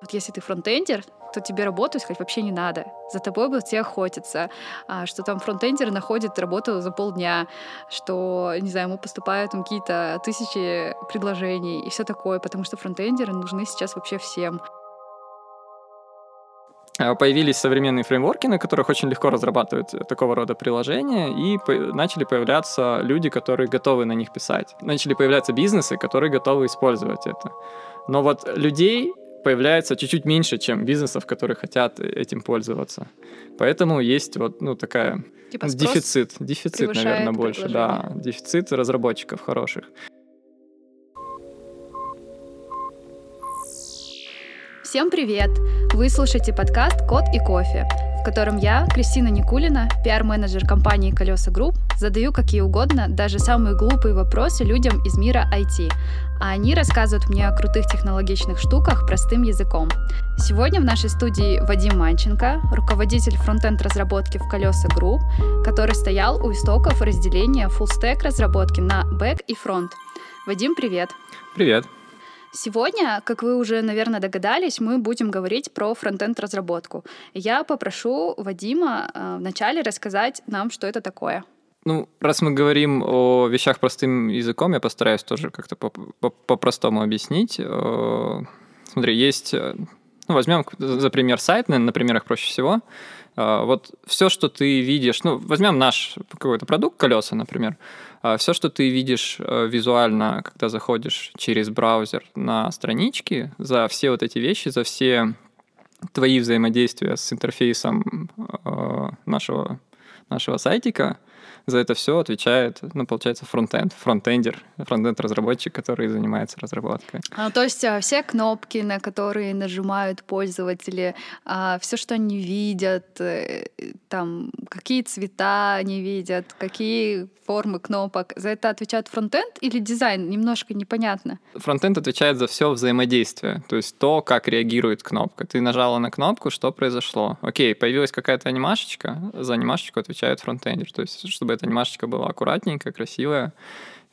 Вот если ты фронтендер, то тебе работу искать вообще не надо. За тобой будут все охотиться. А, что там фронтендеры находят работу за полдня, что, не знаю, ему поступают какие-то тысячи предложений и все такое, потому что фронтендеры нужны сейчас вообще всем. А, появились современные фреймворки, на которых очень легко разрабатывать такого рода приложения, и начали появляться люди, которые готовы на них писать. Начали появляться бизнесы, которые готовы использовать это. Но вот людей появляется чуть-чуть меньше, чем бизнесов, которые хотят этим пользоваться. Поэтому есть вот ну такая типа дефицит, дефицит, наверное, больше, да, дефицит разработчиков хороших. Всем привет! Вы слушаете подкаст «Код и кофе», в котором я, Кристина Никулина, пиар-менеджер компании «Колеса Групп», задаю какие угодно, даже самые глупые вопросы людям из мира IT, а они рассказывают мне о крутых технологичных штуках простым языком. Сегодня в нашей студии Вадим Манченко, руководитель фронтенд разработки в «Колеса Групп», который стоял у истоков разделения full-stack разработки на бэк и фронт. Вадим, привет! Привет! Сегодня, как вы уже, наверное, догадались, мы будем говорить про фронтенд разработку. Я попрошу Вадима э, вначале рассказать нам, что это такое. Ну, раз мы говорим о вещах простым языком, я постараюсь тоже как-то по-простому объяснить. Э, смотри, есть, э, ну, возьмем за пример сайт, наверное, на примерах проще всего. Вот все, что ты видишь, ну, возьмем наш какой-то продукт, колеса, например, Все, что ты видишь э, визуально, когда заходишь через браузер на странички, за все вот эти вещи, за все твои взаимодействия с интерфейсом э, нашего, нашего сайтика, за это все отвечает, ну, получается, фронтенд, фронтендер, фронтенд-разработчик, который занимается разработкой. А, то есть а, все кнопки, на которые нажимают пользователи, а, все, что они видят, э, там, какие цвета они видят, какие формы кнопок, за это отвечает фронтенд или дизайн? Немножко непонятно. Фронтенд отвечает за все взаимодействие, то есть то, как реагирует кнопка. Ты нажала на кнопку, что произошло? Окей, появилась какая-то анимашечка, за анимашечку отвечает фронтендер, то есть чтобы эта анимашечка была аккуратненькая, красивая,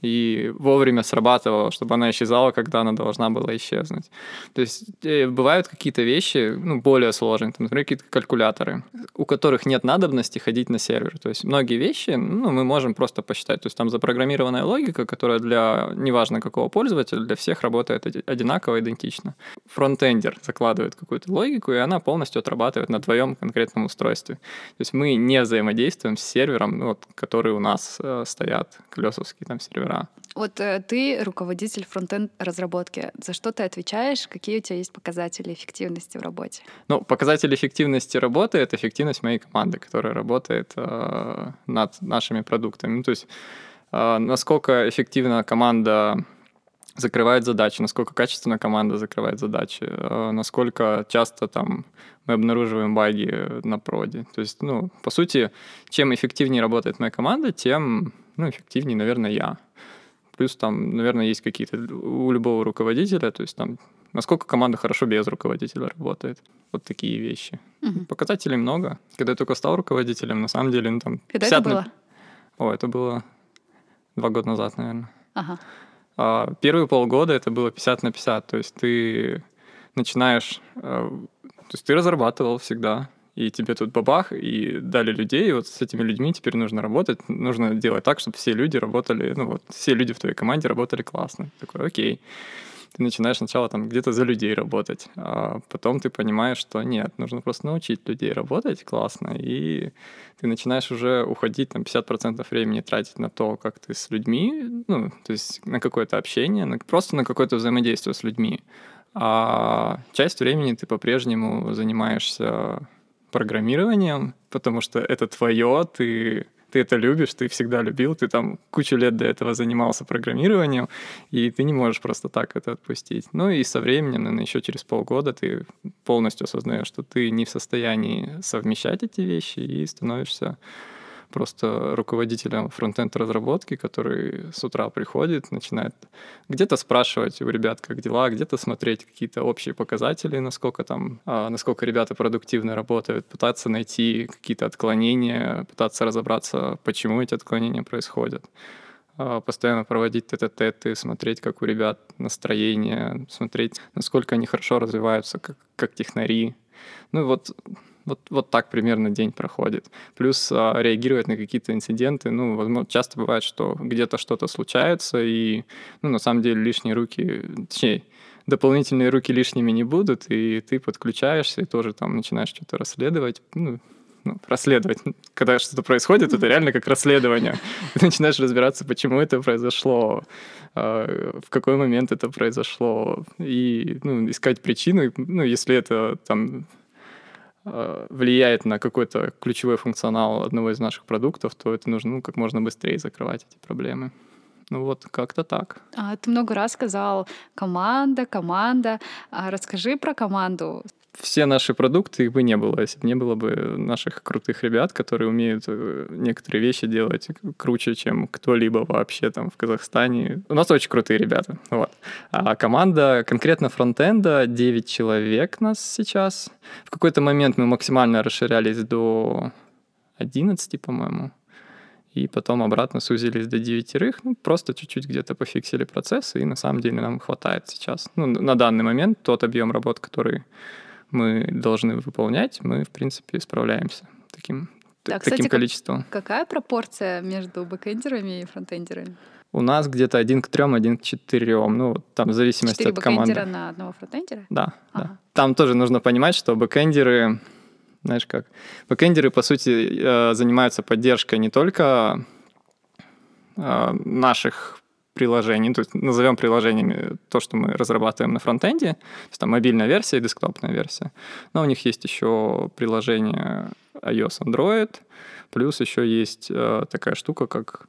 и вовремя срабатывала, чтобы она исчезала, когда она должна была исчезнуть. То есть э, бывают какие-то вещи, ну, более сложные, там, например, какие-то калькуляторы, у которых нет надобности ходить на сервер. То есть многие вещи, ну, мы можем просто посчитать. То есть там запрограммированная логика, которая для, неважно какого пользователя, для всех работает одинаково, идентично. Фронтендер закладывает какую-то логику, и она полностью отрабатывает на твоем конкретном устройстве. То есть мы не взаимодействуем с сервером, ну, вот, который у нас э, стоят, колесовские там сервера да. Вот э, ты руководитель фронтенд разработки. За что ты отвечаешь? Какие у тебя есть показатели эффективности в работе? Ну, показатель эффективности работы — это эффективность моей команды, которая работает э, над нашими продуктами. Ну, то есть э, насколько эффективно команда закрывает задачи, насколько качественно команда закрывает задачи, э, насколько часто там мы обнаруживаем баги на проде. То есть, ну, по сути, чем эффективнее работает моя команда, тем ну, эффективнее, наверное, я. Плюс там, наверное, есть какие-то у любого руководителя, то есть там насколько команда хорошо без руководителя работает. Вот такие вещи. Угу. Показателей много. Когда я только стал руководителем, на самом деле, ну там... Когда это было? На... О, это было два года назад, наверное. Ага. А, первые полгода это было 50 на 50, то есть ты начинаешь... А, то есть ты разрабатывал всегда, и тебе тут бабах, и дали людей, и вот с этими людьми теперь нужно работать, нужно делать так, чтобы все люди работали, ну вот, все люди в твоей команде работали классно. Такой, окей. Ты начинаешь сначала там где-то за людей работать, а потом ты понимаешь, что нет, нужно просто научить людей работать классно, и ты начинаешь уже уходить там 50% времени тратить на то, как ты с людьми, ну, то есть на какое-то общение, на, просто на какое-то взаимодействие с людьми. А часть времени ты по-прежнему занимаешься программированием, потому что это твое, ты, ты это любишь, ты всегда любил, ты там кучу лет до этого занимался программированием, и ты не можешь просто так это отпустить. Ну и со временем, наверное, еще через полгода ты полностью осознаешь, что ты не в состоянии совмещать эти вещи и становишься просто руководителем фронтенд разработки, который с утра приходит, начинает где-то спрашивать у ребят, как дела, где-то смотреть какие-то общие показатели, насколько там, а, насколько ребята продуктивно работают, пытаться найти какие-то отклонения, пытаться разобраться, почему эти отклонения происходят. а, постоянно проводить тет-а-теты, смотреть, как у ребят настроение, смотреть, насколько они хорошо развиваются как, как технари. Ну вот, вот, вот так примерно день проходит. Плюс а, реагировать на какие-то инциденты. Ну, возможно, часто бывает, что где-то что-то случается, и, ну, на самом деле лишние руки, точнее, дополнительные руки лишними не будут, и ты подключаешься и тоже там начинаешь что-то расследовать. Ну, ну, расследовать. Когда что-то происходит, это реально как расследование. Ты начинаешь разбираться, почему это произошло, а, в какой момент это произошло, и ну, искать причину. Ну, если это там влияет на какой-то ключевой функционал одного из наших продуктов, то это нужно ну, как можно быстрее закрывать эти проблемы. Ну вот, как-то так. А, ты много раз сказал команда, команда. А расскажи про команду все наши продукты, их бы не было, если бы не было бы наших крутых ребят, которые умеют э, некоторые вещи делать круче, чем кто-либо вообще там в Казахстане. У нас очень крутые ребята. Вот. А команда конкретно фронтенда 9 человек нас сейчас. В какой-то момент мы максимально расширялись до 11, по-моему. И потом обратно сузились до девятерых, ну, просто чуть-чуть где-то пофиксили процессы, и на самом деле нам хватает сейчас. Ну, на данный момент тот объем работ, который мы должны выполнять, мы, в принципе, справляемся таким, да, таким кстати, количеством. Какая пропорция между бэкэндерами и фронтендерами? У нас где-то один к трем, один к четырем. Ну, там в зависимости Четыре от команды. бэкэндера на одного фронтендера? Да, ага. да. Там тоже нужно понимать, что бэкэндеры, знаешь как, бэкэндеры, по сути, э, занимаются поддержкой не только э, наших приложений, то есть назовем приложениями то, что мы разрабатываем на фронтенде, то есть там мобильная версия и десктопная версия. Но у них есть еще приложение iOS, Android, плюс еще есть э, такая штука, как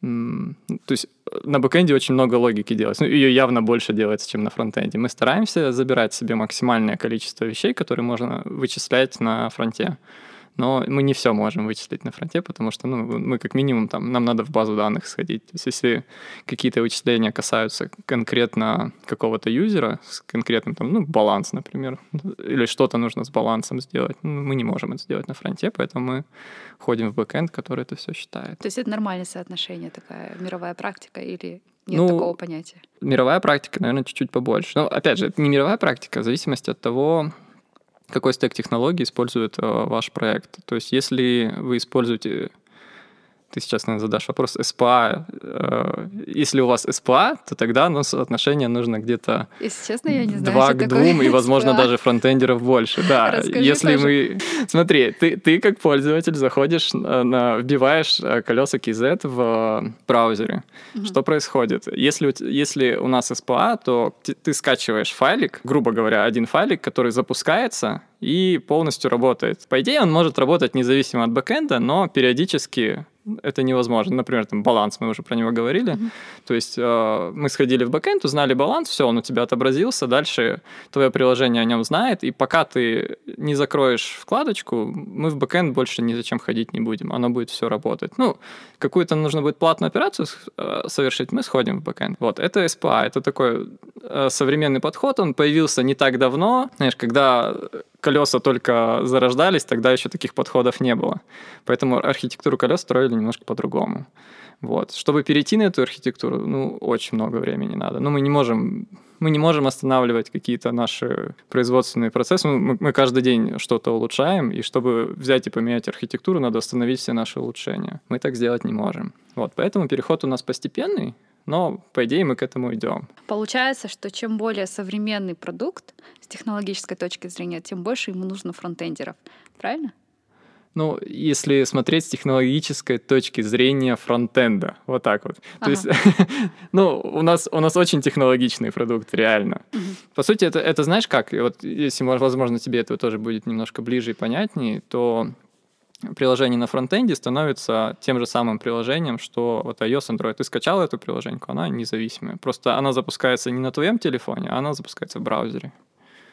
то есть э, на бэкэнде очень много логики делается. Ну, ее явно больше делается, чем на фронтенде. Мы стараемся забирать себе максимальное количество вещей, которые можно вычислять на фронте но мы не все можем вычислить на фронте, потому что ну, мы как минимум там, нам надо в базу данных сходить. То есть если какие-то вычисления касаются конкретно какого-то юзера, с конкретным там, ну, баланс, например, или что-то нужно с балансом сделать, ну, мы не можем это сделать на фронте, поэтому мы ходим в бэкэнд, который это все считает. То есть это нормальное соотношение, такая мировая практика или нет ну, такого понятия? Мировая практика, наверное, чуть-чуть побольше. Но, опять же, это не мировая практика, в зависимости от того, какой стек технологий использует э, ваш проект. То есть если вы используете ты сейчас, наверное, задашь вопрос СПА. Э, если у вас СПА, то тогда ну, соотношение нужно где-то Если честно, я не знаю, 2 к 2, и, возможно, SPA. даже фронтендеров больше. Да, Расскажи если тоже. мы... Смотри, ты, ты как пользователь заходишь, на, вбиваешь э, колеса KZ в браузере. Угу. Что происходит? Если, если у нас SPA, то ты скачиваешь файлик, грубо говоря, один файлик, который запускается, и полностью работает. По идее, он может работать независимо от бэкэнда, но периодически это невозможно. Например, там баланс, мы уже про него говорили. Mm-hmm. То есть э, мы сходили в бэкэнд, узнали баланс, все, он у тебя отобразился, дальше твое приложение о нем знает, и пока ты не закроешь вкладочку, мы в бэкэнд больше ни зачем ходить не будем, оно будет все работать. Ну, какую-то нужно будет платную операцию э, совершить, мы сходим в бэкэнд. Вот, это SPA, это такой э, современный подход, он появился не так давно, знаешь, когда колеса только зарождались, тогда еще таких подходов не было. Поэтому архитектуру колес строили немножко по-другому. Вот. Чтобы перейти на эту архитектуру, ну, очень много времени надо. Но мы не можем, мы не можем останавливать какие-то наши производственные процессы. Мы, мы каждый день что-то улучшаем, и чтобы взять и поменять архитектуру, надо остановить все наши улучшения. Мы так сделать не можем. Вот. Поэтому переход у нас постепенный, но, по идее, мы к этому идем. Получается, что чем более современный продукт с технологической точки зрения, тем больше ему нужно фронтендеров. Правильно? Ну, если смотреть с технологической точки зрения фронтенда, вот так вот. Ага. То есть, ну, у нас, у нас очень технологичный продукт, реально. Угу. По сути, это, это знаешь как, вот если, возможно, тебе это тоже будет немножко ближе и понятнее, то приложение на фронтенде становится тем же самым приложением, что вот iOS, Android. Ты скачал эту приложеньку, она независимая. Просто она запускается не на твоем телефоне, а она запускается в браузере.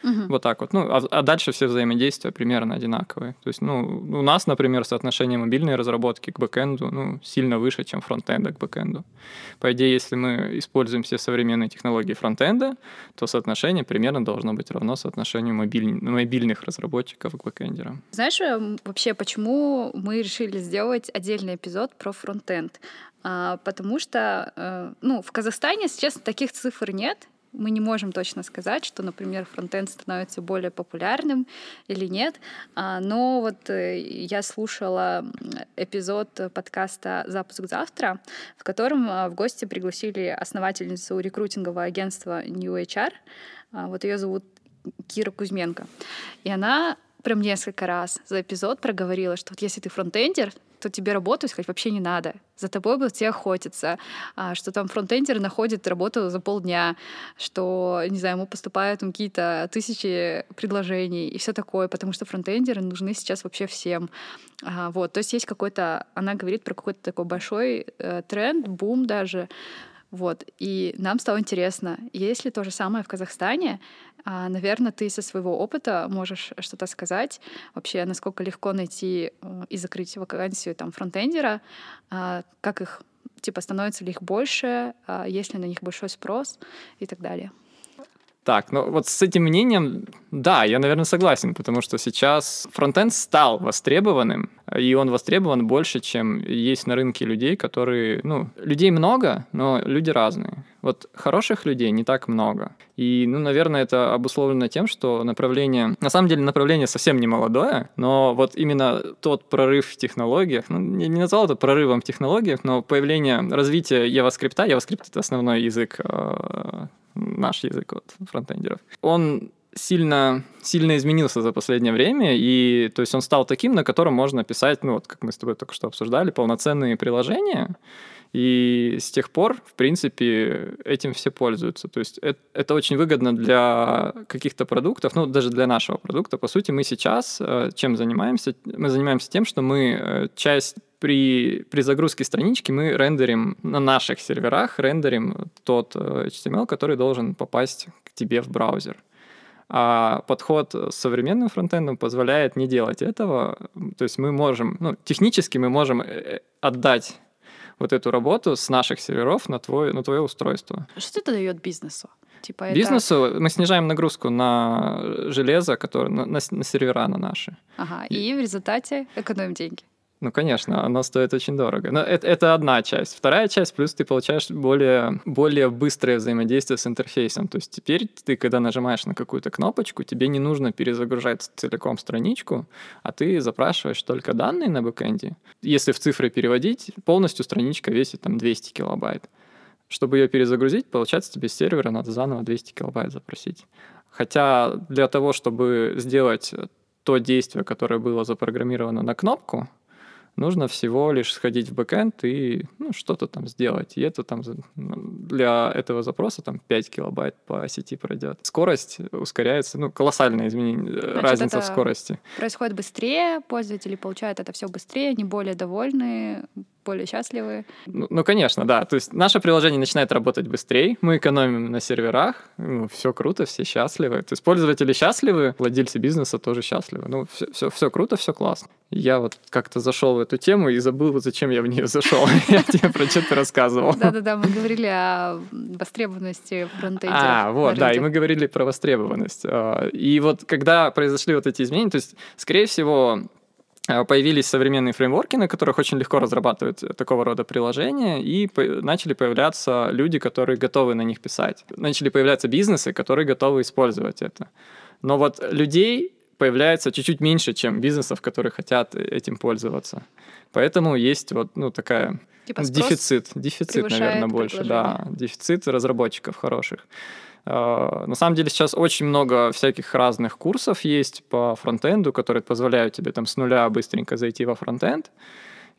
Угу. Вот так вот. Ну, а, а дальше все взаимодействия примерно одинаковые. То есть, ну, у нас, например, соотношение мобильной разработки к бэкэнду ну, сильно выше, чем фронтенда к бэкэнду. По идее, если мы используем все современные технологии фронтенда, то соотношение примерно должно быть равно соотношению мобиль... мобильных разработчиков к бэкэндерам. Знаешь, э, вообще, почему мы решили сделать отдельный эпизод про фронтенд? а, потому что, э, ну, в Казахстане, если честно, таких цифр нет, мы не можем точно сказать, что, например, фронтенд становится более популярным или нет. А, но вот э, я слушала эпизод подкаста «Запуск завтра», в котором а, в гости пригласили основательницу рекрутингового агентства New HR. А, вот ее зовут Кира Кузьменко. И она прям несколько раз за эпизод проговорила, что вот если ты фронтендер, то тебе работу искать вообще не надо. За тобой будут все охотиться. А, что там фронтендер находит работу за полдня, что, не знаю, ему поступают какие-то тысячи предложений и все такое, потому что фронтендеры нужны сейчас вообще всем. А, вот, то есть есть какой-то, она говорит про какой-то такой большой э, тренд, бум даже, вот. И нам стало интересно, есть ли то же самое в Казахстане. А, наверное, ты со своего опыта можешь что-то сказать. Вообще, насколько легко найти э, и закрыть вакансию там фронтендера, а, как их типа становится ли их больше, а, есть ли на них большой спрос и так далее. Так, ну вот с этим мнением, да, я, наверное, согласен, потому что сейчас фронтенд стал востребованным, и он востребован больше, чем есть на рынке людей, которые, ну, людей много, но люди разные. Вот хороших людей не так много. И, ну, наверное, это обусловлено тем, что направление... На самом деле направление совсем не молодое, но вот именно тот прорыв в технологиях, ну, не, не назвал это прорывом в технологиях, но появление, развитие JavaScript, JavaScript — это основной язык э, наш язык вот, фронтендеров. Он сильно, сильно изменился за последнее время, и то есть он стал таким, на котором можно писать, ну вот как мы с тобой только что обсуждали, полноценные приложения, и с тех пор, в принципе, этим все пользуются. То есть это, это очень выгодно для каких-то продуктов, ну, даже для нашего продукта. По сути, мы сейчас э, чем занимаемся? Мы занимаемся тем, что мы э, часть при, при загрузке странички мы рендерим на наших серверах, рендерим тот э, HTML, который должен попасть к тебе в браузер. А подход с современным фронтендом позволяет не делать этого. То есть мы можем, ну, технически мы можем отдать вот эту работу с наших серверов на, твой, на твое устройство. Что это дает бизнесу? Типа Бизнесу это... мы снижаем нагрузку на железо, которое на, на, на сервера на наши. Ага, и, и в результате экономим деньги. Ну, конечно, оно стоит очень дорого. Но это, это одна часть. Вторая часть, плюс ты получаешь более, более быстрое взаимодействие с интерфейсом. То есть теперь ты, когда нажимаешь на какую-то кнопочку, тебе не нужно перезагружать целиком страничку, а ты запрашиваешь только данные на бэкэнде. Если в цифры переводить, полностью страничка весит там 200 килобайт. Чтобы ее перезагрузить, получается, тебе с сервера надо заново 200 килобайт запросить. Хотя для того, чтобы сделать то действие, которое было запрограммировано на кнопку, нужно всего лишь сходить в бэкэнд и ну, что-то там сделать. И это там ну, для этого запроса там 5 килобайт по сети пройдет. Скорость ускоряется, ну, колоссальное изменение, Значит, разница в скорости. Происходит быстрее, пользователи получают это все быстрее, они более довольны, более счастливы. Ну, ну, конечно, да. То есть наше приложение начинает работать быстрее, мы экономим на серверах, ну, все круто, все счастливы. То есть пользователи счастливы, владельцы бизнеса тоже счастливы. Ну, все, все, все круто, все классно. Я вот как-то зашел в эту тему и забыл, вот зачем я в нее зашел. Я тебе про что-то рассказывал. Да-да-да, мы говорили о востребованности фронтендеров. А, вот, да, и мы говорили про востребованность. А, и вот когда произошли вот эти изменения, то есть, скорее всего, появились современные фреймворки, на которых очень легко разрабатывать такого рода приложения, и начали появляться люди, которые готовы на них писать. Начали появляться бизнесы, которые готовы использовать это. Но вот людей появляется чуть-чуть меньше, чем бизнесов, которые хотят этим пользоваться. Поэтому есть вот ну, такая типа дефицит, дефицит, наверное, больше, да, дефицит разработчиков хороших. А, на самом деле сейчас очень много всяких разных курсов есть по фронтенду, которые позволяют тебе там с нуля быстренько зайти во фронтенд.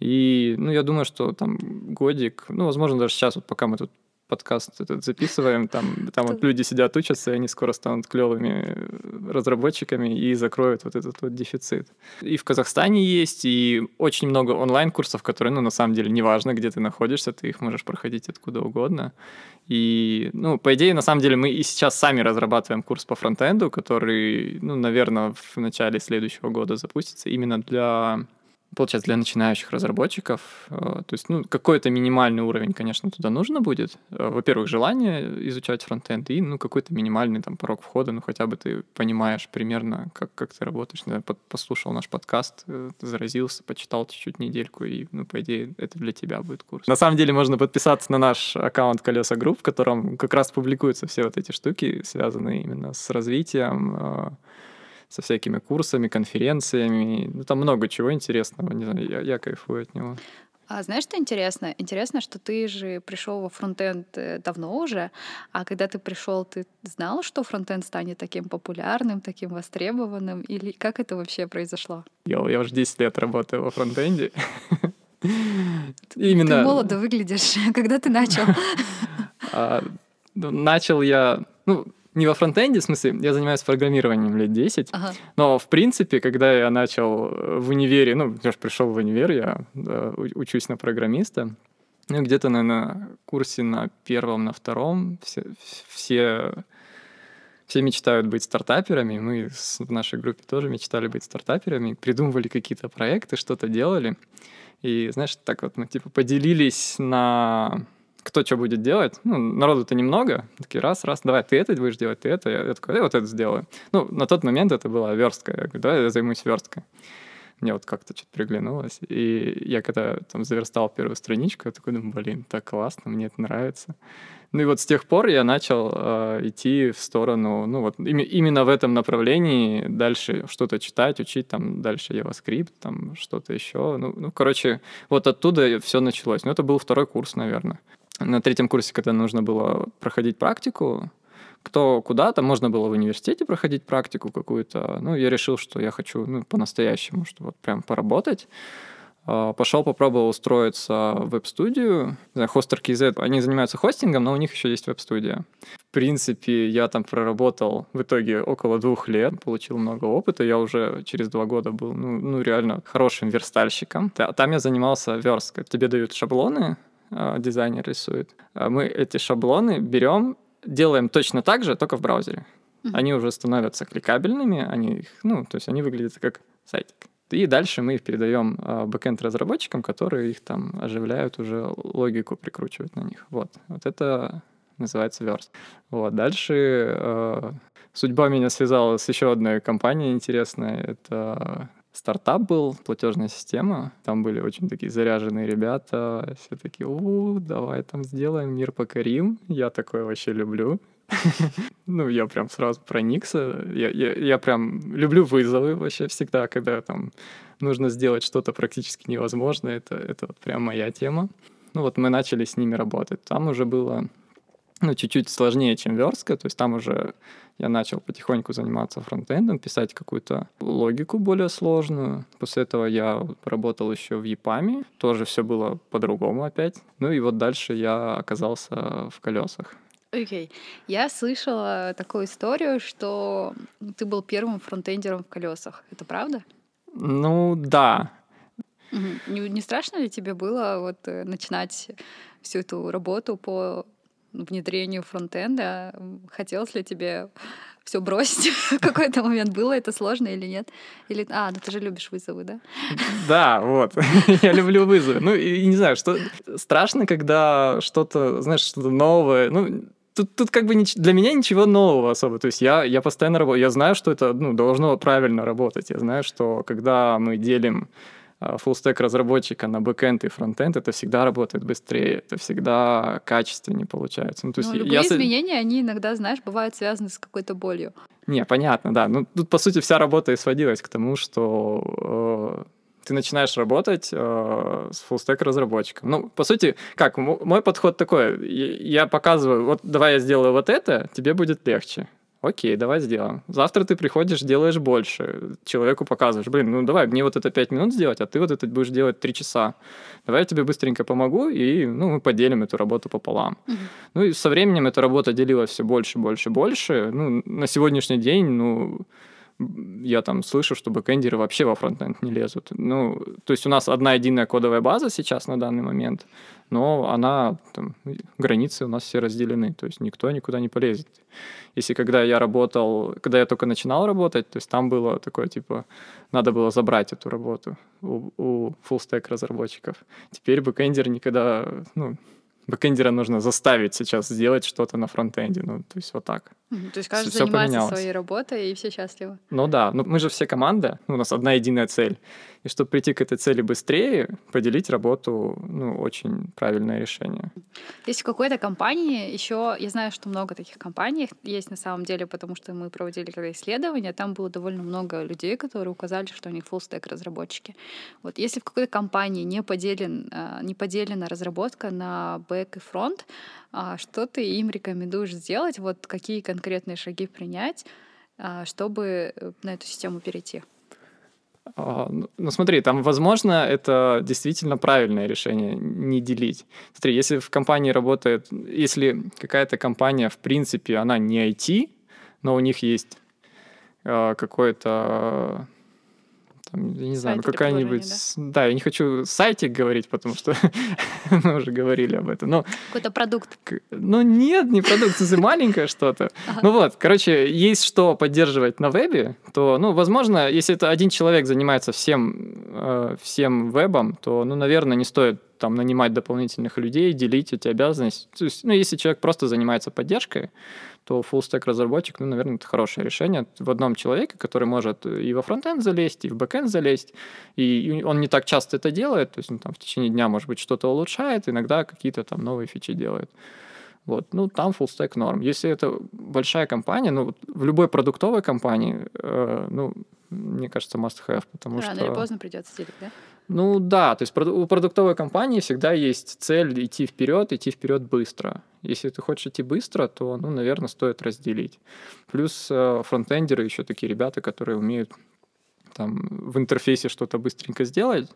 И, ну, я думаю, что там годик, ну, возможно, даже сейчас, вот пока мы тут подкаст этот записываем, там, там вот люди сидят, учатся, и они скоро станут клевыми разработчиками и закроют вот этот вот дефицит. И в Казахстане есть, и очень много онлайн-курсов, которые, ну, на самом деле, неважно, где ты находишься, ты их можешь проходить откуда угодно. И, ну, по идее, на самом деле, мы и сейчас сами разрабатываем курс по фронтенду, который, ну, наверное, в начале следующего года запустится именно для получается, для начинающих разработчиков. Э, то есть, ну, какой-то минимальный уровень, конечно, туда нужно будет. Э, во-первых, желание изучать фронтенд и, ну, какой-то минимальный там порог входа, ну, хотя бы ты понимаешь примерно, как, как ты работаешь. Не знаю, послушал наш подкаст, э, заразился, почитал чуть-чуть недельку, и, ну, по идее, это для тебя будет курс. На самом деле, можно подписаться на наш аккаунт Колеса Групп, в котором как раз публикуются все вот эти штуки, связанные именно с развитием, со всякими курсами, конференциями. Ну, там много чего интересного. Не знаю, я, я кайфую от него. А знаешь, что интересно? Интересно, что ты же пришел во фронтенд э, давно уже, а когда ты пришел, ты знал, что фронтенд станет таким популярным, таким востребованным, или как это вообще произошло? Я, я уже 10 лет работаю во фронтенде. Именно. Ты молодо выглядишь. Когда ты начал? А, ну, начал я, ну, не во фронтенде, в смысле, я занимаюсь программированием лет 10, ага. но, в принципе, когда я начал э, в универе, ну, я же пришел в универ, я да, учусь на программиста, ну, где-то, на курсе на первом, на втором. Все, все, все мечтают быть стартаперами, мы в нашей группе тоже мечтали быть стартаперами, придумывали какие-то проекты, что-то делали, и, знаешь, так вот мы, типа, поделились на кто что будет делать. Ну, народу-то немного. Такие, раз, раз, давай, ты это будешь делать, ты это. Я такой, я вот это сделаю. Ну, на тот момент это была верстка. Я говорю, давай я займусь версткой. Мне вот как-то что-то приглянулось. И я когда там заверстал первую страничку, я такой думаю, блин, так классно, мне это нравится. Ну и вот с тех пор я начал э, идти в сторону, ну вот им, именно в этом направлении дальше что-то читать, учить, там дальше JavaScript, там что-то еще. Ну, ну, короче, вот оттуда все началось. Ну, это был второй курс, наверное на третьем курсе, когда нужно было проходить практику, кто куда-то, можно было в университете проходить практику какую-то. Ну, я решил, что я хочу ну, по-настоящему, что вот прям поработать. А, Пошел, попробовал устроиться в веб-студию. Хостер KZ, они занимаются хостингом, но у них еще есть веб-студия. В принципе, я там проработал в итоге около двух лет, получил много опыта. Я уже через два года был, ну, ну реально хорошим верстальщиком. Там я занимался версткой. Тебе дают шаблоны, дизайнер рисует. А мы эти шаблоны берем, делаем точно так же, только в браузере. Mm-hmm. Они уже становятся кликабельными, они их, ну, то есть они выглядят как сайтик. И дальше мы их передаем э, бэкенд разработчикам, которые их там оживляют, уже логику прикручивают на них. Вот, вот это называется верстка. Вот, дальше э, судьба меня связала с еще одной компанией интересной. Это стартап был, платежная система. Там были очень такие заряженные ребята. Все такие, у, давай там сделаем, мир покорим. Я такое вообще люблю. Ну, я прям сразу проникся. Я, я, я прям люблю вызовы вообще всегда, когда там нужно сделать что-то практически невозможное. Это, это вот прям моя тема. Ну вот мы начали с ними работать. Там уже было ну, чуть-чуть сложнее, чем верстка, то есть там уже я начал потихоньку заниматься фронтендом, писать какую-то логику более сложную. После этого я работал еще в EPAM, тоже все было по-другому опять. Ну и вот дальше я оказался в колесах. Окей. Okay. Я слышала такую историю, что ты был первым фронтендером в колесах. Это правда? Ну да. Не, не страшно ли тебе было вот э, начинать всю эту работу по внедрению фронтенда. Хотелось ли тебе все бросить в какой-то момент? Было это сложно или нет? Или, а, ну ты же любишь вызовы, да? Да, вот. Я люблю вызовы. Ну, и не знаю, что страшно, когда что-то, знаешь, что-то новое. Ну, тут, тут как бы для меня ничего нового особо. То есть я, я постоянно работаю. Я знаю, что это ну, должно правильно работать. Я знаю, что когда мы делим фуллстек разработчика на бэкэнд и фронтенд, это всегда работает быстрее, это всегда качественнее получается. Ну, то есть ну, любые я... изменения, они иногда, знаешь, бывают связаны с какой-то болью. Не, понятно, да. Ну, тут, по сути, вся работа и сводилась к тому, что э, ты начинаешь работать э, с фуллстек разработчиком. Ну, по сути, как, мой подход такой, я показываю, вот давай я сделаю вот это, тебе будет легче окей, давай сделаем. Завтра ты приходишь, делаешь больше. Человеку показываешь, блин, ну давай, мне вот это 5 минут сделать, а ты вот это будешь делать 3 часа. Давай я тебе быстренько помогу, и ну, мы поделим эту работу пополам. Угу. Ну и со временем эта работа делилась все больше, больше, больше. Ну, на сегодняшний день, ну, я там слышу, что бэкэндеры вообще во фронтенд не лезут. Ну, то есть у нас одна единая кодовая база сейчас на данный момент, но она, там, границы у нас все разделены, то есть никто никуда не полезет. Если когда я работал, когда я только начинал работать, то есть там было такое, типа, надо было забрать эту работу у, у full-stack разработчиков. Теперь бэкэндер никогда, ну, бэкэндера нужно заставить сейчас сделать что-то на фронтенде. Ну, то есть вот так. То есть каждый все занимается поменялось. своей работой, и все счастливы. Ну да, ну мы же все команда, ну, у нас одна единая цель. И чтобы прийти к этой цели быстрее, поделить работу, ну, очень правильное решение. Есть в какой-то компании еще, я знаю, что много таких компаний есть на самом деле, потому что мы проводили когда исследования, там было довольно много людей, которые указали, что у них full stack разработчики. Вот если в какой-то компании не, поделен, а, не поделена разработка на бэк и фронт, что ты им рекомендуешь сделать? Вот какие конкретные шаги принять, а, чтобы э, на эту систему перейти? А, ну, ну, смотри, там, возможно, это действительно правильное решение не делить. Смотри, если в компании работает, если какая-то компания, в принципе, она не IT, но у них есть э, какой-то там, я не знаю, ну какая-нибудь... Да? да, я не хочу сайтик говорить, потому что мы уже говорили об этом. Но... Какой-то продукт. Ну нет, не продукт, это маленькое что-то. Ну вот, короче, есть что поддерживать на вебе, то, ну, возможно, если это один человек занимается всем, э, всем вебом, то, ну, наверное, не стоит там нанимать дополнительных людей, делить эти обязанности. То есть, ну, если человек просто занимается поддержкой, то full stack разработчик, ну, наверное, это хорошее решение в одном человеке, который может и во фронтенд залезть, и в бэкенд залезть, и он не так часто это делает, то есть он там в течение дня, может быть, что-то улучшает, иногда какие-то там новые фичи делает. Вот, ну, там full stack норм. Если это большая компания, ну, в любой продуктовой компании, э, ну, мне кажется, must have, потому Рано что... Рано или поздно придется делить, да? Ну да, то есть у продуктовой компании всегда есть цель идти вперед, идти вперед быстро. Если ты хочешь идти быстро, то, ну, наверное, стоит разделить. Плюс э, фронтендеры еще такие ребята, которые умеют там в интерфейсе что-то быстренько сделать,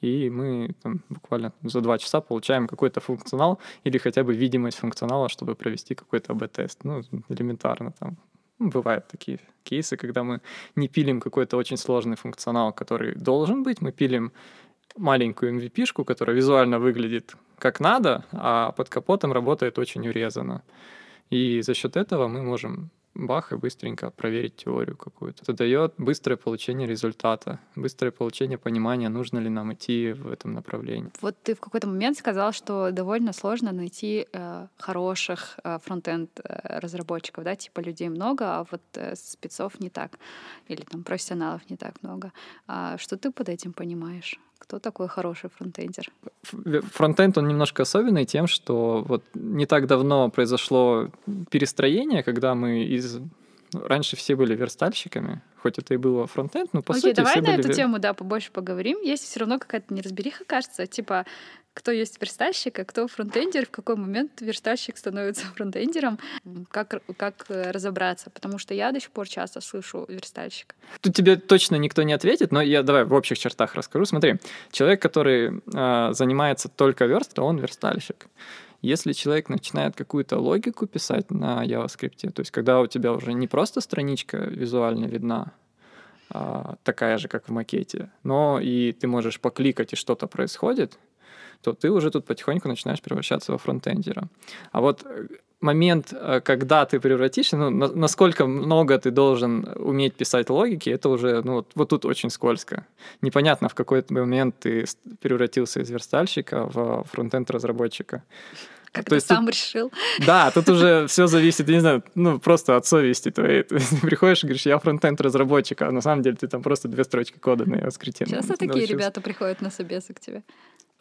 и мы там, буквально за два часа получаем какой-то функционал или хотя бы видимость функционала, чтобы провести какой-то АБ-тест. Ну, элементарно там. Ну, бывают такие кейсы, когда мы не пилим какой-то очень сложный функционал, который должен быть, мы пилим маленькую MVP-шку, которая визуально выглядит как надо, а под капотом работает очень урезано. И за счет этого мы можем бах и быстренько проверить теорию какую-то. Это дает быстрое получение результата, быстрое получение понимания, нужно ли нам идти в этом направлении. Вот ты в какой-то момент сказал, что довольно сложно найти э, хороших э, фронтенд э, да, типа людей много, а вот э, спецов не так, или там профессионалов не так много. А что ты под этим понимаешь? Кто такой хороший фронтендер? Фронтенд, он немножко особенный тем, что вот не так давно произошло перестроение, когда мы из раньше все были верстальщиками, хоть это и было фронтенд, но по Окей, сути давай все на были... эту тему, да, побольше поговорим. Есть все равно какая-то неразбериха, кажется, типа кто есть верстальщик, а кто фронтендер, в какой момент верстальщик становится фронтендером, как, как э, разобраться, потому что я до сих пор часто слышу верстальщик. Тут тебе точно никто не ответит, но я давай в общих чертах расскажу. Смотри, человек, который э, занимается только версткой, он верстальщик. Если человек начинает какую-то логику писать на JavaScript, то есть когда у тебя уже не просто страничка визуально видна, а, такая же, как в макете, но и ты можешь покликать, и что-то происходит, то ты уже тут потихоньку начинаешь превращаться во фронтендера. А вот э, момент, э, когда ты превратишься, ну, на, насколько много ты должен уметь писать логики, это уже, ну, вот, вот тут очень скользко. Непонятно, в какой момент ты превратился из верстальщика в фронтенд-разработчика. Как То ты есть сам тут, решил. Да, тут уже все зависит, я не знаю, ну, просто от совести твоей. Ты приходишь и говоришь, я фронтенд-разработчик, а на самом деле ты там просто две строчки кода на JavaScript. Часто такие ребята приходят на собесы к тебе?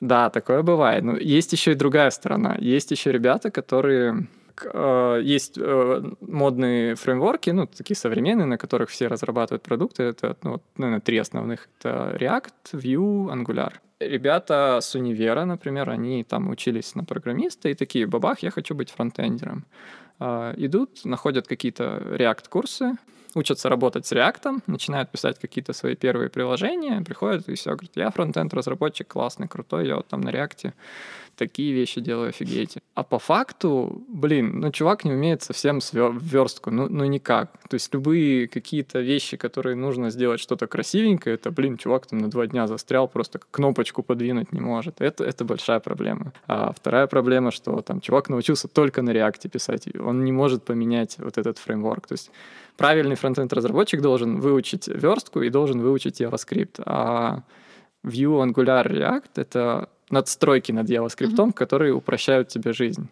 Да, такое бывает. Но есть еще и другая сторона. Есть еще ребята, которые э, есть э, модные фреймворки, ну, такие современные, на которых все разрабатывают продукты. Это, ну, наверное, три основных. Это React, Vue, Angular. Ребята с универа, например, они там учились на программиста и такие, бабах, я хочу быть фронтендером. Э, идут, находят какие-то React-курсы, учатся работать с React, начинают писать какие-то свои первые приложения, приходят и все, говорят, я фронтенд разработчик классный, крутой, я вот там на React такие вещи делаю, офигеть. А по факту, блин, ну, чувак не умеет совсем верстку, ну, ну никак. То есть любые какие-то вещи, которые нужно сделать что-то красивенькое, это, блин, чувак там на два дня застрял, просто кнопочку подвинуть не может. Это, это большая проблема. А вторая проблема, что там чувак научился только на React писать, он не может поменять вот этот фреймворк. То есть правильный фронтенд-разработчик должен выучить верстку и должен выучить JavaScript. А Vue, Angular, React — это надстройки над JavaScript, mm-hmm. которые упрощают тебе жизнь.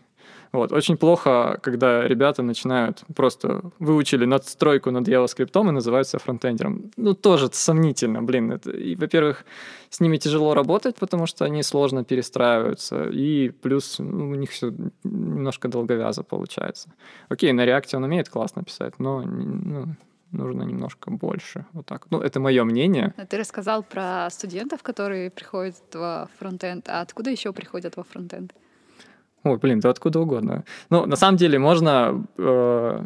Вот. Очень плохо, когда ребята начинают просто выучили надстройку над JavaScript и называются фронтендером. Ну, тоже сомнительно, блин. Это, и, во-первых, с ними тяжело работать, потому что они сложно перестраиваются, и плюс ну, у них все немножко долговязо получается. Окей, на React он умеет классно писать, но ну, нужно немножко больше. Вот так. Ну, это мое мнение. Ты рассказал про студентов, которые приходят во фронтенд. А откуда еще приходят во фронтенд? Ой, блин, да откуда угодно. Ну, на самом деле, можно... Э,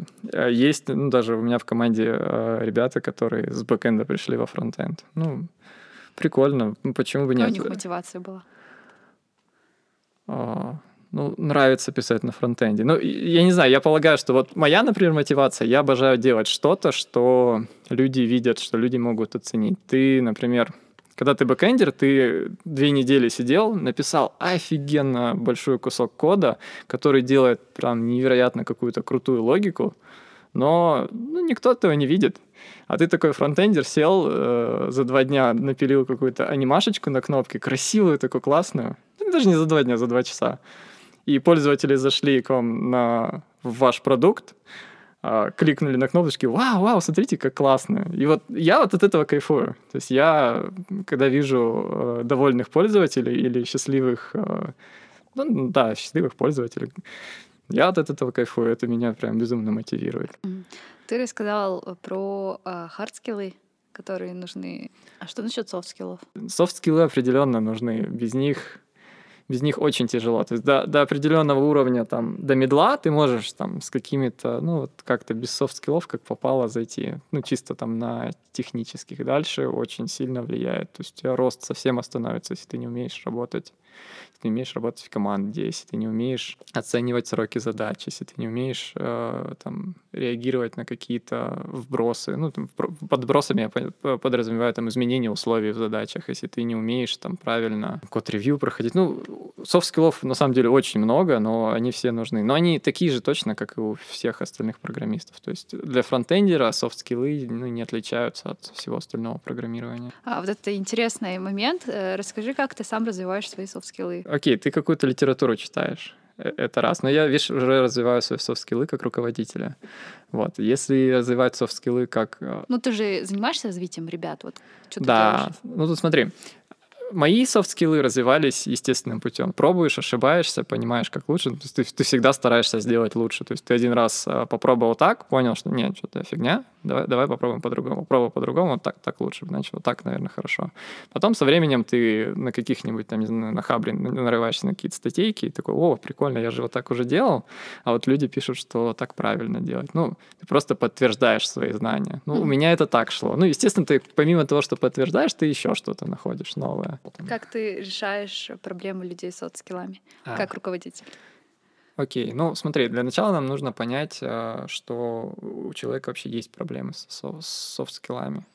есть, ну, даже у меня в команде э, ребята, которые с бэкэнда пришли во фронтенд. Ну, прикольно. Ну, почему бы нет? у них мотивация была? А, ну, нравится писать на фронтенде. Ну, я не знаю, я полагаю, что вот моя, например, мотивация, я обожаю делать что-то, что люди видят, что люди могут оценить. Ты, например, когда ты бэкэндер, ты две недели сидел, написал офигенно большой кусок кода, который делает прям невероятно какую-то крутую логику, но ну, никто этого не видит. А ты такой фронтендер сел, э, за два дня напилил какую-то анимашечку на кнопке, красивую, такую классную. Ну, даже не за два дня, за два часа и пользователи зашли к вам на ваш продукт, кликнули на кнопочки, вау, вау, смотрите, как классно. И вот я вот от этого кайфую. То есть я, когда вижу э, довольных пользователей или счастливых, э, ну да, счастливых пользователей, я от этого кайфую, это меня прям безумно мотивирует. Ты рассказал про хардскиллы, которые нужны. А что насчет софт-скиллов? Софт-скиллы определенно нужны. Без них без них очень тяжело. То есть до, до определенного уровня, там, до мидла ты можешь там с какими-то, ну, вот как-то без софт-скиллов, как попало, зайти, ну, чисто там на технических. Дальше очень сильно влияет. То есть у тебя рост совсем остановится, если ты не умеешь работать если ты не умеешь работать в команде, если ты не умеешь оценивать сроки задач, если ты не умеешь э, там, реагировать на какие-то вбросы. Ну, там, под вбросами я подразумеваю там, изменение условий в задачах, если ты не умеешь там, правильно код-ревью проходить. Ну, софт-скиллов на самом деле очень много, но они все нужны. Но они такие же точно, как и у всех остальных программистов. То есть для фронтендера софт-скиллы ну, не отличаются от всего остального программирования. А вот это интересный момент. Э, расскажи, как ты сам развиваешь свои софт-скиллы? окей, ты какую-то литературу читаешь, э, это раз. Но я, видишь, уже развиваю свои софт-скиллы как руководителя. Вот. Если развивать софт-скиллы как... Э, ну, ты же занимаешься развитием ребят, вот что Да. Ну, тут смотри, мои софт-скиллы развивались естественным путем. Пробуешь, ошибаешься, понимаешь, как лучше. То есть ты, ты всегда стараешься сделать лучше. То есть ты один раз э, попробовал так, понял, что нет, что-то фигня, давай, давай попробуем по-другому. Попробуй по-другому, так, так лучше, значит, вот так, наверное, хорошо. Потом со временем ты на каких-нибудь, там, не знаю, на хабре нарываешься на какие-то статейки и такой, о, прикольно, я же вот так уже делал, а вот люди пишут, что так правильно делать. Ну, ты просто подтверждаешь свои знания. Ну, у меня это так шло. Ну, естественно, ты помимо того, что подтверждаешь, ты еще что-то находишь новое. Как ты решаешь проблемы людей с софт-скиллами, а. как руководитель? Окей, ну смотри, для начала нам нужно понять, а, что у человека вообще есть проблемы с софт-скиллами.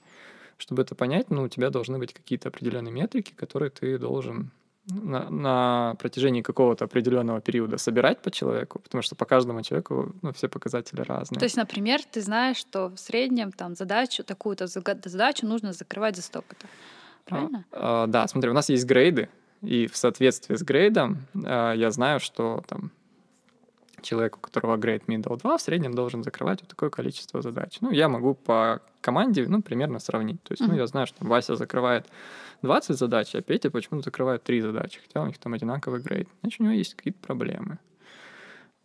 Чтобы это понять, ну, у тебя должны быть какие-то определенные метрики, которые ты должен на, на протяжении какого-то определенного периода собирать по человеку, потому что по каждому человеку ну, все показатели разные. То есть, например, ты знаешь, что в среднем там задачу, такую-то задачу нужно закрывать за столько-то. Правильно? А, а, да, смотри, у нас есть грейды, и в соответствии с грейдом а, я знаю, что там человек, у которого грейд middle 2, в среднем должен закрывать вот такое количество задач. Ну, я могу по команде, ну, примерно сравнить. То есть, mm-hmm. ну, я знаю, что Вася закрывает 20 задач, а Петя почему-то закрывает 3 задачи, хотя у них там одинаковый грейд. Значит, у него есть какие-то проблемы.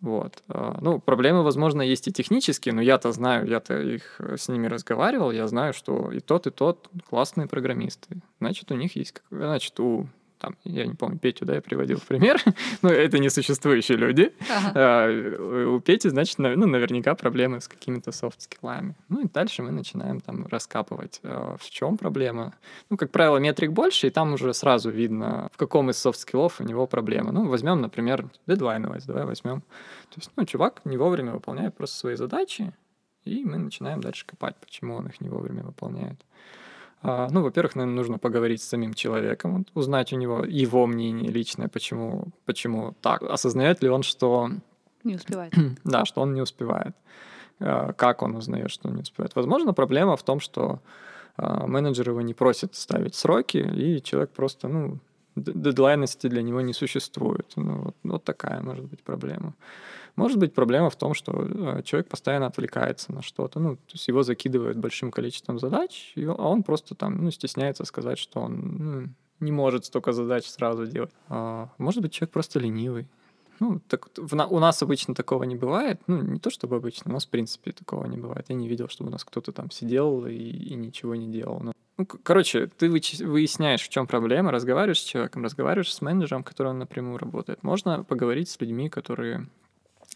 Вот. А, ну, проблемы, возможно, есть и технические, но я-то знаю, я-то их э, с ними разговаривал, я знаю, что и тот, и тот классные программисты. Значит, у них есть, значит, у там, я не помню, Петю, да, я приводил в пример, но это несуществующие люди. Ага. А, у Пети, значит, ну, наверняка проблемы с какими-то софт-скиллами. Ну и дальше мы начинаем там раскапывать, а, в чем проблема. Ну, как правило, метрик больше, и там уже сразу видно, в каком из софт-скиллов у него проблема. Ну, возьмем, например, дедлайновость, давай возьмем. То есть, ну, чувак не вовремя выполняет просто свои задачи, и мы начинаем дальше копать, почему он их не вовремя выполняет. А, ну, во-первых, наверное, нужно поговорить с самим человеком, узнать у него его мнение личное, почему, почему так. Осознает ли он, что... Не успевает. да, что он не успевает. А, как он узнает, что он не успевает? Возможно, проблема в том, что а, менеджер его не просит ставить сроки, и человек просто, ну, дедлайности для него не существует. Ну, вот, вот такая может быть проблема. Может быть проблема в том, что э, человек постоянно отвлекается на что-то, ну, то есть его закидывают большим количеством задач, а он просто там, ну, стесняется сказать, что он ну, не может столько задач сразу делать. А, может быть, человек просто ленивый. Ну, так в, у нас обычно такого не бывает. Ну, не то чтобы обычно, у нас, в принципе, такого не бывает. Я не видел, чтобы у нас кто-то там сидел и, и ничего не делал. Но, ну, короче, ты выясняешь, в чем проблема, разговариваешь с человеком, разговариваешь с менеджером, который напрямую работает. Можно поговорить с людьми, которые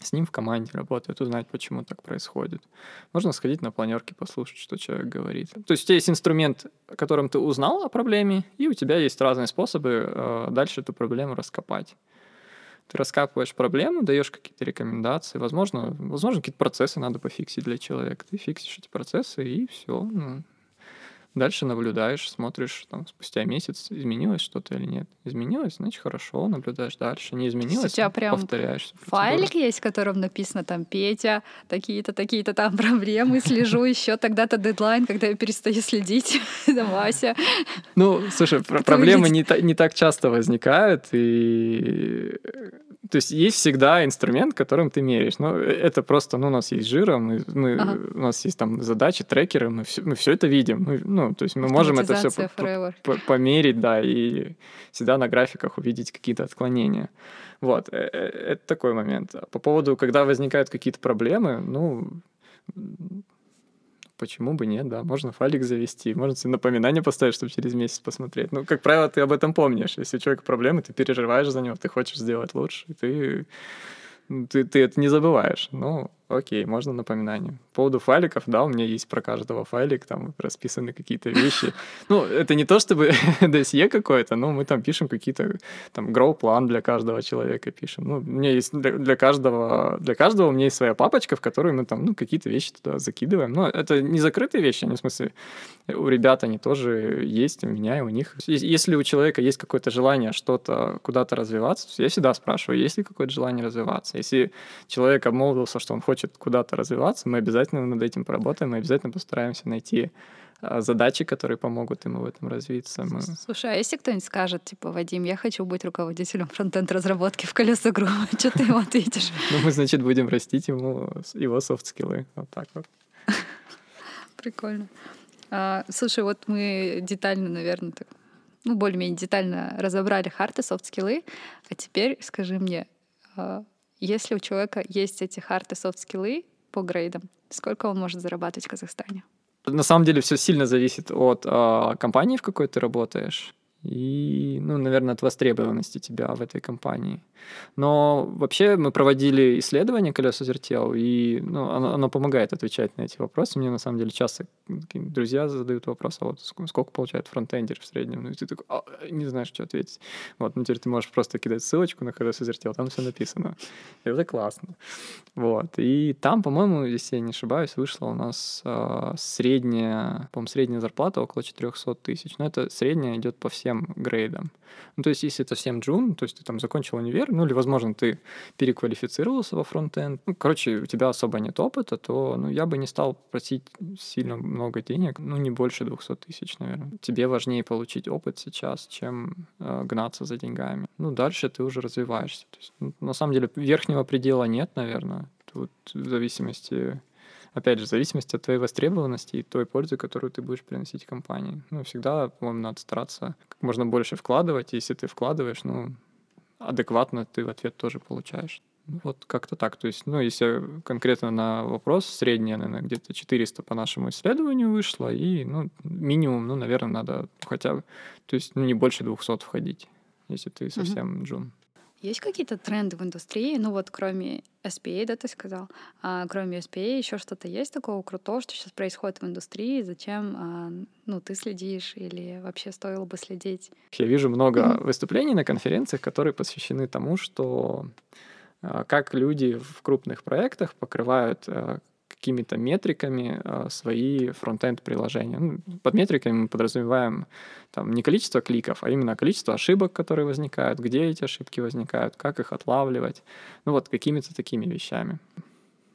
с ним в команде работают, узнать, почему так происходит. Можно сходить на планерки, послушать, что человек говорит. То есть у тебя есть инструмент, которым ты узнал о проблеме, и у тебя есть разные способы э, дальше эту проблему раскопать. Ты раскапываешь проблему, даешь какие-то рекомендации, возможно, возможно какие-то процессы надо пофиксить для человека. Ты фиксишь эти процессы, и все. Ну, Дальше наблюдаешь, смотришь, там, спустя месяц, изменилось что-то или нет. Изменилось, значит, хорошо, наблюдаешь дальше. Не изменилось, у тебя прям повторяешь. Файлик есть, в котором написано там Петя, такие-то, такие-то там проблемы, слежу еще тогда-то дедлайн, когда я перестаю следить, Вася. Ну, слушай, проблемы не так часто возникают, и то есть есть всегда инструмент, которым ты меряешь. Но это просто, ну, у нас есть жира, мы, мы, ага. у нас есть там задачи, трекеры, мы все, мы все это видим. Мы, ну, то есть мы можем это все по, по, померить, да, и всегда на графиках увидеть какие-то отклонения. Вот, э, э, это такой момент. По поводу, когда возникают какие-то проблемы, ну, почему бы нет, да, можно файлик завести, можно себе напоминание поставить, чтобы через месяц посмотреть. Ну, как правило, ты об этом помнишь. Если у человека проблемы, ты переживаешь за него, ты хочешь сделать лучше, ты, ты, ты это не забываешь. Ну, окей, можно напоминание. По поводу файликов, да, у меня есть про каждого файлик, там расписаны какие-то вещи. Ну, это не то чтобы досье какое-то, но мы там пишем какие-то, там, гроу-план для каждого человека пишем. Ну, у меня есть для, для каждого, для каждого у меня есть своя папочка, в которую мы там, ну, какие-то вещи туда закидываем. Но это не закрытые вещи, они, в смысле, у ребят они тоже есть, у меня и у них. Если у человека есть какое-то желание что-то куда-то развиваться, я всегда спрашиваю, есть ли какое-то желание развиваться. Если человек обмолвился, что он хочет хочет куда-то развиваться, мы обязательно над этим поработаем, мы обязательно постараемся найти а, задачи, которые помогут ему в этом развиться. Мы... Слушай, а если кто-нибудь скажет, типа, Вадим, я хочу быть руководителем фронтенд разработки в колеса группы, что ты ему ответишь? Ну, мы, значит, будем растить ему его софт-скиллы. Вот так вот. Прикольно. А, слушай, вот мы детально, наверное, так, ну, более-менее детально разобрали хард и софт-скиллы, а теперь скажи мне, а, если у человека есть эти хард и софт-скиллы по грейдам, сколько он может зарабатывать в Казахстане? На самом деле все сильно зависит от э, компании, в какой ты работаешь и, ну, наверное, от востребованности тебя в этой компании. Но вообще мы проводили исследование колеса зертел, и ну, оно, оно помогает отвечать на эти вопросы. Мне на самом деле часто друзья задают вопрос, а вот сколько получает фронтендер в среднем? Ну, и ты такой, а, не знаешь, что ответить. Вот, ну, теперь ты можешь просто кидать ссылочку на колеса зертел, там все написано. И это классно. Вот. И там, по-моему, если я не ошибаюсь, вышла у нас э, средняя, по-моему, средняя зарплата около 400 тысяч. Но это средняя идет по всем всем грейдам. Ну, то есть, если это всем джун, то есть ты там закончил универ, ну, или, возможно, ты переквалифицировался во фронтенд, ну, короче, у тебя особо нет опыта, то, ну, я бы не стал просить сильно много денег, ну, не больше 200 тысяч, наверное. Тебе важнее получить опыт сейчас, чем э, гнаться за деньгами. Ну, дальше ты уже развиваешься. То есть, ну, на самом деле, верхнего предела нет, наверное. Тут в зависимости опять же, в зависимости от твоей востребованности и той пользы, которую ты будешь приносить компании. Ну, всегда, по-моему, надо стараться как можно больше вкладывать. Если ты вкладываешь, ну, адекватно ты в ответ тоже получаешь. Вот как-то так. То есть, ну, если конкретно на вопрос, средняя, наверное, где-то 400 по нашему исследованию вышло, и, ну, минимум, ну, наверное, надо хотя бы, то есть, ну, не больше 200 входить если ты совсем mm-hmm. джун. Есть какие-то тренды в индустрии? Ну вот кроме SPA, да, ты сказал, а кроме SPA еще что-то есть такого крутого, что сейчас происходит в индустрии? Зачем, а, ну, ты следишь или вообще стоило бы следить? Я вижу много mm-hmm. выступлений на конференциях, которые посвящены тому, что а, как люди в крупных проектах покрывают а, какими-то метриками э, свои фронтенд приложения. Ну, под метриками мы подразумеваем там не количество кликов, а именно количество ошибок, которые возникают, где эти ошибки возникают, как их отлавливать. Ну вот какими-то такими вещами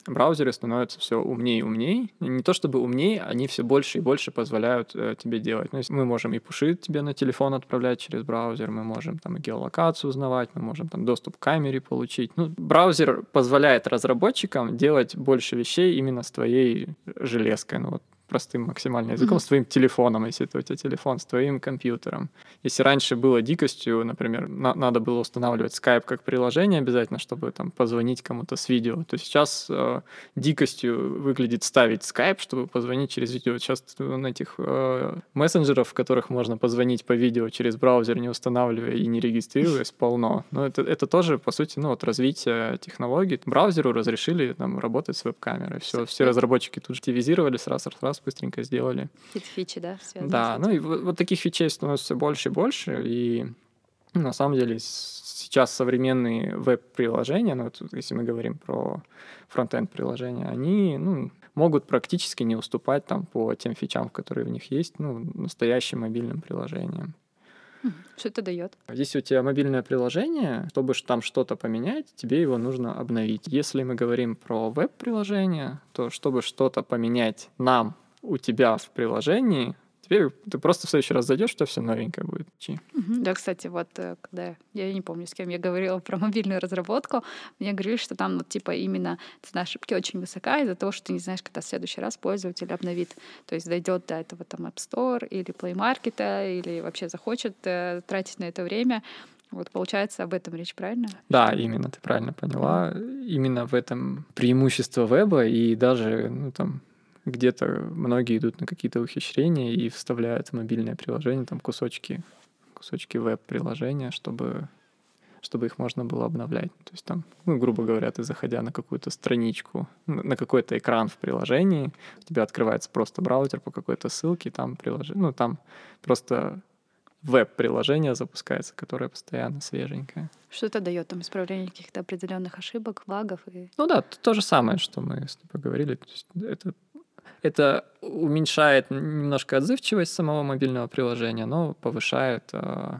браузеры становятся все умнее и умнее. Не то чтобы умнее, они все больше и больше позволяют э, тебе делать. Ну, мы можем и пуши тебе на телефон отправлять через браузер, мы можем там и геолокацию узнавать, мы можем там доступ к камере получить. Ну, браузер позволяет разработчикам делать больше вещей именно с твоей железкой. Ну, вот простым максимально языком, mm-hmm. с твоим телефоном, если это у тебя телефон, с твоим компьютером. Если раньше было дикостью, например, на- надо было устанавливать Skype как приложение обязательно, чтобы там позвонить кому-то с видео, то сейчас э, дикостью выглядит ставить Skype, чтобы позвонить через видео. Сейчас на этих э, мессенджеров, в которых можно позвонить по видео через браузер, не устанавливая и не регистрируясь, полно. Но это, это тоже, по сути, ну, вот развитие технологий. Браузеру разрешили там работать с веб-камерой. Все, все разработчики тут же активизировали, сразу, сразу раз быстренько сделали. Какие-то фичи, да? Да, ну и вот, вот таких фичей становится все больше и больше, и ну, на самом деле сейчас современные веб-приложения, ну вот если мы говорим про фронтенд приложения, они ну, могут практически не уступать там по тем фичам, которые в них есть, ну, настоящим мобильным приложениям. Что это дает? Если у тебя мобильное приложение, чтобы там что-то поменять, тебе его нужно обновить. Если мы говорим про веб-приложение, то чтобы что-то поменять нам у тебя в приложении, теперь ты просто в следующий раз зайдешь, что все новенькое будет. Угу. Да, кстати, вот э, когда я не помню, с кем я говорила про мобильную разработку, мне говорили, что там вот типа именно цена ошибки очень высока из-за того, что ты не знаешь, когда в следующий раз пользователь обновит. То есть дойдет до этого там App Store или Play Market, или вообще захочет э, тратить на это время. Вот получается об этом речь, правильно? Да, именно, ты правильно поняла. Именно в этом преимущество веба и даже ну, там где-то многие идут на какие-то ухищрения и вставляют в мобильное приложение там кусочки, кусочки веб-приложения, чтобы чтобы их можно было обновлять. То есть там, ну, грубо говоря, ты заходя на какую-то страничку, на какой-то экран в приложении, у тебя открывается просто браузер по какой-то ссылке, там приложение, ну, там просто веб-приложение запускается, которое постоянно свеженькое. Что это дает? Там исправление каких-то определенных ошибок, лагов? И... Ну да, то, то же самое, что мы с тобой говорили. То есть это это уменьшает немножко отзывчивость самого мобильного приложения, но повышает э,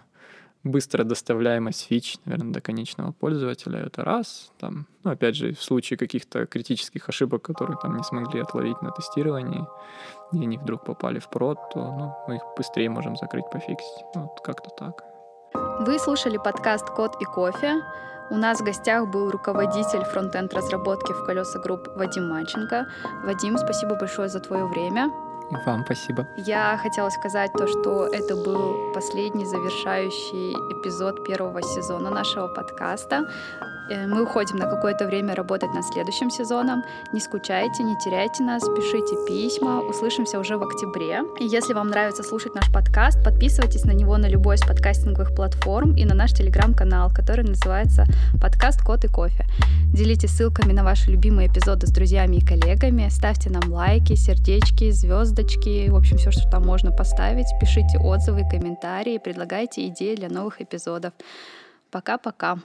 быстрая доставляемость фич, наверное, до конечного пользователя. Это раз. Там, ну, опять же, в случае каких-то критических ошибок, которые там не смогли отловить на тестировании, и они вдруг попали в прод, то ну, мы их быстрее можем закрыть, пофиксить. Вот как-то так. Вы слушали подкаст «Код и кофе». У нас в гостях был руководитель фронтенд разработки в колеса групп Вадим Манченко. Вадим, спасибо большое за твое время. И вам спасибо. Я хотела сказать то, что это был последний завершающий эпизод первого сезона нашего подкаста. Э, мы уходим на какое-то время работать над следующим сезоном. Не скучайте, не теряйте нас, пишите письма. Услышимся уже в октябре. И если вам нравится слушать наш подкаст, подписывайтесь на него на любой из подкастинговых платформ и на наш телеграм-канал, который называется «Подкаст Кот и кофе». Делитесь ссылками на ваши любимые эпизоды с друзьями и коллегами, ставьте нам лайки, сердечки, звездочки, в общем, все, что там можно поставить. Пишите отзывы, комментарии, предлагайте идеи для новых эпизодов. Пока-пока.